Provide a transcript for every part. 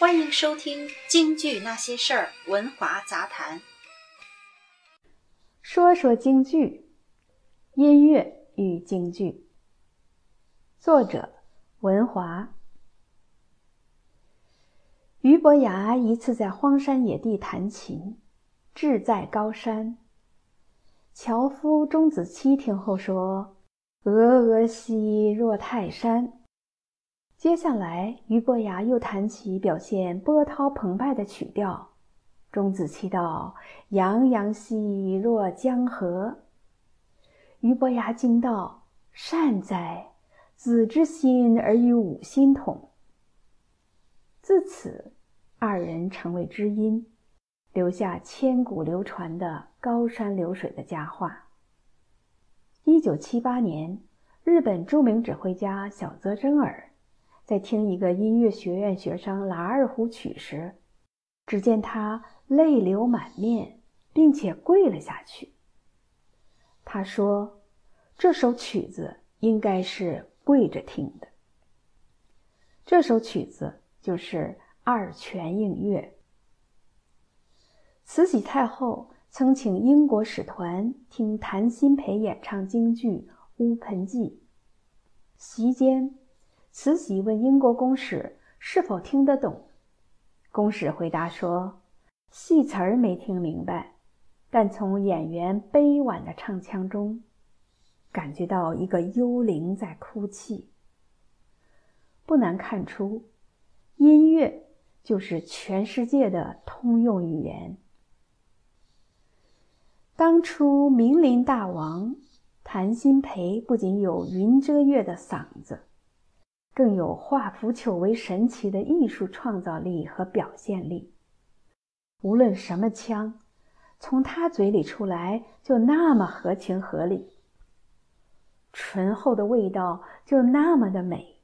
欢迎收听《京剧那些事儿》文华杂谈。说说京剧，音乐与京剧。作者：文华。俞伯牙一次在荒山野地弹琴，志在高山。樵夫钟子期听后说：“峨峨兮若泰山。”接下来，俞伯牙又弹起表现波涛澎湃的曲调。钟子期道：“洋洋兮若江河。”俞伯牙惊道：“善哉！子之心而与吾心同。”自此，二人成为知音，留下千古流传的高山流水的佳话。一九七八年，日本著名指挥家小泽征尔。在听一个音乐学院学生拉二胡曲时，只见他泪流满面，并且跪了下去。他说：“这首曲子应该是跪着听的。”这首曲子就是《二泉映月》。慈禧太后曾请英国使团听谭鑫培演唱京剧《乌盆记》，席间。慈禧问英国公使是否听得懂，公使回答说：“戏词儿没听明白，但从演员悲婉的唱腔中，感觉到一个幽灵在哭泣。不难看出，音乐就是全世界的通用语言。当初名林大王谭鑫培不仅有云遮月的嗓子。”更有化腐朽为神奇的艺术创造力和表现力。无论什么腔，从他嘴里出来就那么合情合理，醇厚的味道就那么的美，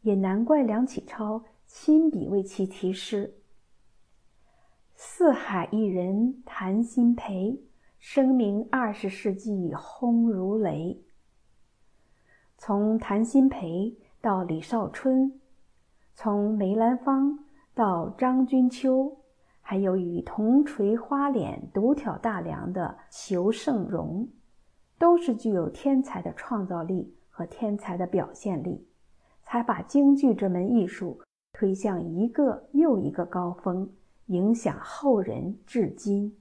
也难怪梁启超亲笔为其题诗：“四海一人谭鑫培，声名二十世纪轰如雷。”从谭鑫培。到李少春，从梅兰芳到张君秋，还有与铜锤花脸独挑大梁的裘盛戎，都是具有天才的创造力和天才的表现力，才把京剧这门艺术推向一个又一个高峰，影响后人至今。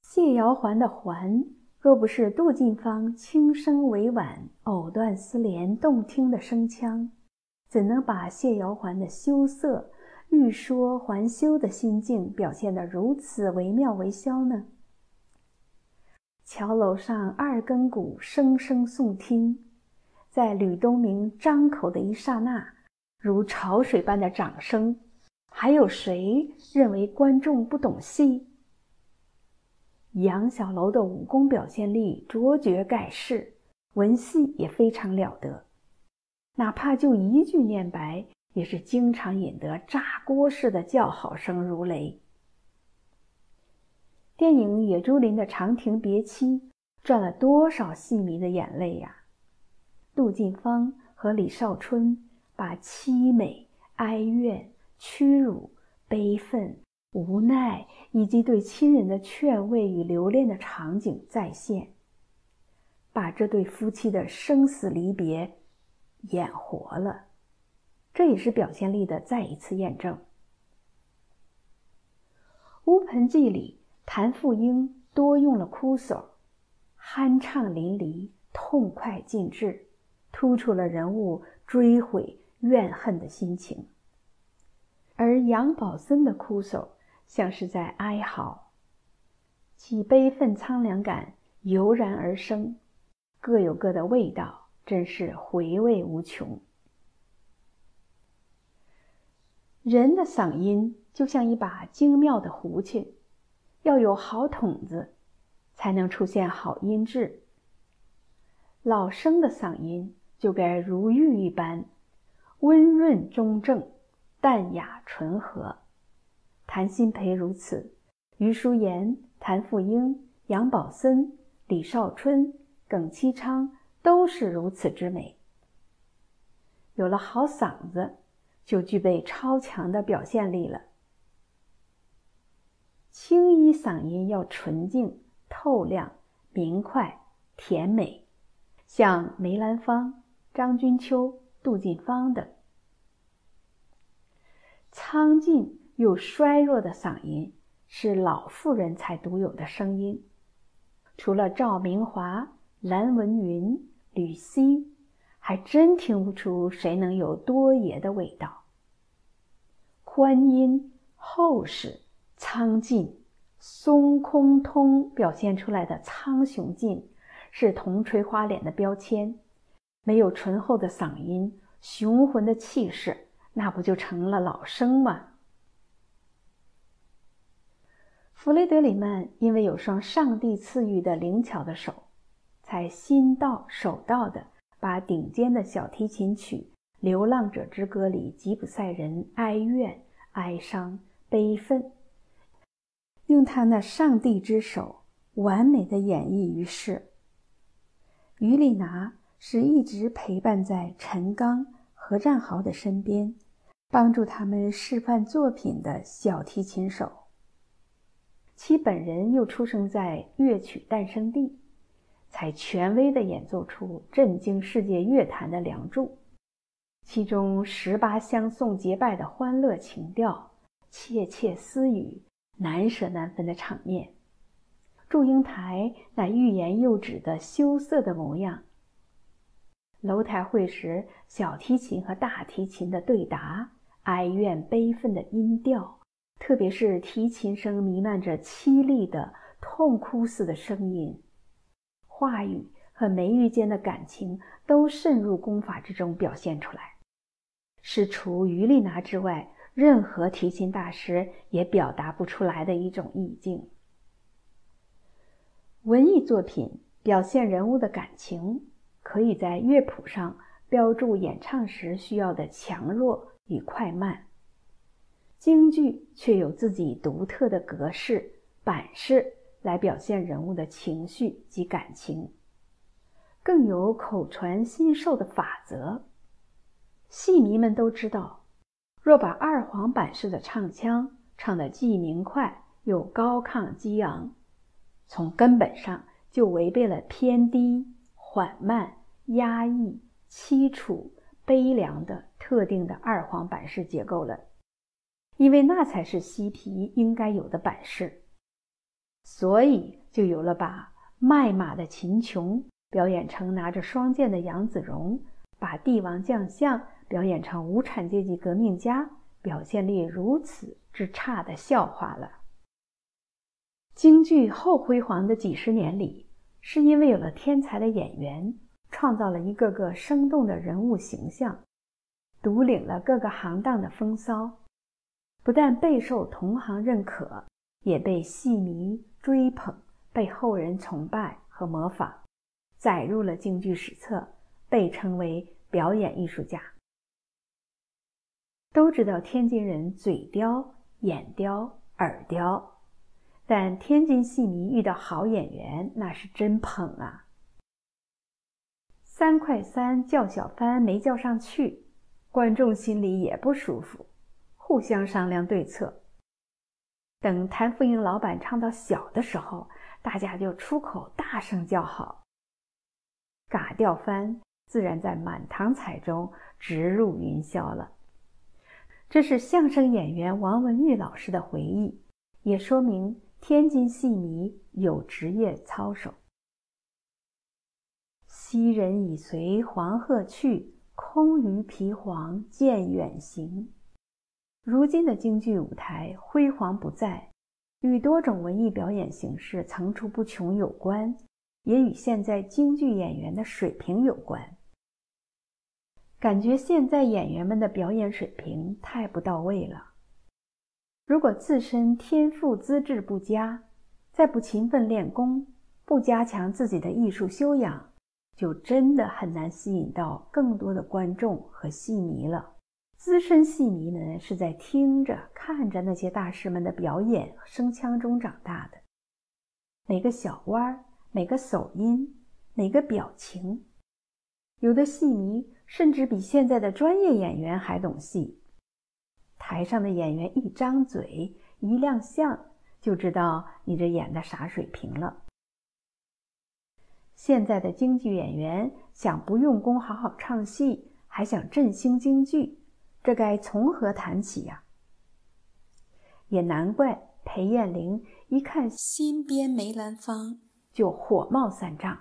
谢瑶环的环。若不是杜近芳轻声委婉、藕断丝连、动听的声腔，怎能把谢瑶环的羞涩、欲说还休的心境表现得如此惟妙惟肖呢？桥楼上二更鼓声声送听，在吕东明张口的一刹那，如潮水般的掌声，还有谁认为观众不懂戏？杨小楼的武功表现力卓绝盖世，文戏也非常了得，哪怕就一句念白，也是经常引得炸锅似的叫好声如雷。电影《野猪林》的长亭别妻赚了多少戏迷的眼泪呀！杜近芳和李少春把凄美、哀怨、屈辱、悲愤。无奈以及对亲人的劝慰与留恋的场景再现，把这对夫妻的生死离别演活了，这也是表现力的再一次验证。《乌盆记》里，谭富英多用了哭叟，酣畅淋漓，痛快尽致，突出了人物追悔怨恨的心情；而杨宝森的哭叟。像是在哀嚎，其悲愤苍凉感油然而生，各有各的味道，真是回味无穷。人的嗓音就像一把精妙的胡琴，要有好筒子，才能出现好音质。老生的嗓音就该如玉一般，温润中正，淡雅醇和。谭鑫培如此，余淑妍、谭富英、杨宝森、李少春、耿其昌都是如此之美。有了好嗓子，就具备超强的表现力了。青衣嗓音要纯净、透亮、明快、甜美，像梅兰芳、张君秋、杜近芳等。苍劲又衰弱的嗓音是老妇人才独有的声音，除了赵明华、蓝文云、吕希。还真听不出谁能有多爷的味道。宽音、厚实、苍劲、松空通表现出来的苍雄劲，是铜锤花脸的标签。没有醇厚的嗓音、雄浑的气势，那不就成了老生吗？弗雷德里曼因为有双上帝赐予的灵巧的手，才心到手到的。把顶尖的小提琴曲《流浪者之歌》里吉普赛人哀怨、哀伤、悲愤，用他那上帝之手完美的演绎于世。于丽娜是一直陪伴在陈刚、何占豪的身边，帮助他们示范作品的小提琴手。其本人又出生在乐曲诞生地。才权威地演奏出震惊世界乐坛的梁祝，其中十八相送结拜的欢乐情调、窃窃私语、难舍难分的场面，祝英台那欲言又止的羞涩的模样，楼台会时小提琴和大提琴的对答、哀怨悲愤的音调，特别是提琴声弥漫着凄厉的痛哭似的声音。话语和眉宇间的感情都渗入功法之中表现出来，是除于丽娜之外，任何提琴大师也表达不出来的一种意境。文艺作品表现人物的感情，可以在乐谱上标注演唱时需要的强弱与快慢；京剧却有自己独特的格式版式。来表现人物的情绪及感情，更有口传心授的法则。戏迷们都知道，若把二黄版式的唱腔唱得既明快又高亢激昂，从根本上就违背了偏低、缓慢、压抑、凄楚、悲凉的特定的二黄版式结构了，因为那才是西皮应该有的版式。所以就有了把卖马的秦琼表演成拿着双剑的杨子荣，把帝王将相表演成无产阶级革命家，表现力如此之差的笑话了。京剧后辉煌的几十年里，是因为有了天才的演员，创造了一个个生动的人物形象，独领了各个行当的风骚，不但备受同行认可，也被戏迷。追捧，被后人崇拜和模仿，载入了京剧史册，被称为表演艺术家。都知道天津人嘴刁、眼刁、耳刁，但天津戏迷遇到好演员，那是真捧啊！三块三叫小番没叫上去，观众心里也不舒服，互相商量对策。等谭富英老板唱到小的时候，大家就出口大声叫好。嘎调翻自然在满堂彩中直入云霄了。这是相声演员王文玉老师的回忆，也说明天津戏迷有职业操守。昔人已随黄鹤去，空余皮黄渐远行。如今的京剧舞台辉煌不再，与多种文艺表演形式层出不穷有关，也与现在京剧演员的水平有关。感觉现在演员们的表演水平太不到位了。如果自身天赋资质不佳，再不勤奋练功，不加强自己的艺术修养，就真的很难吸引到更多的观众和戏迷了。资深戏迷们是在听着、看着那些大师们的表演声腔中长大的，每个小弯儿、每个手音、每个表情，有的戏迷甚至比现在的专业演员还懂戏，台上的演员一张嘴、一亮相，就知道你这演的啥水平了。现在的京剧演员想不用功好好唱戏，还想振兴京剧，这该从何谈起呀？也难怪裴艳玲一看新编梅兰芳，就火冒三丈，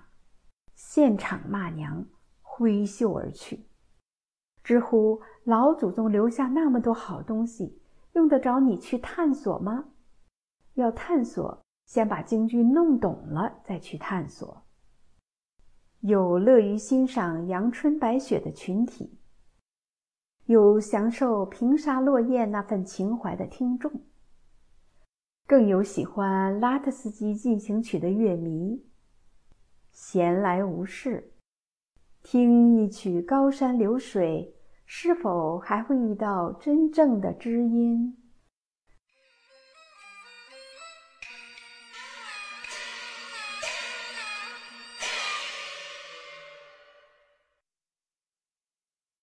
现场骂娘，挥袖而去。直呼老祖宗留下那么多好东西，用得着你去探索吗？要探索，先把京剧弄懂了再去探索。有乐于欣赏阳春白雪的群体，有享受平沙落雁那份情怀的听众，更有喜欢拉特斯基进行曲的乐迷。闲来无事，听一曲《高山流水》，是否还会遇到真正的知音？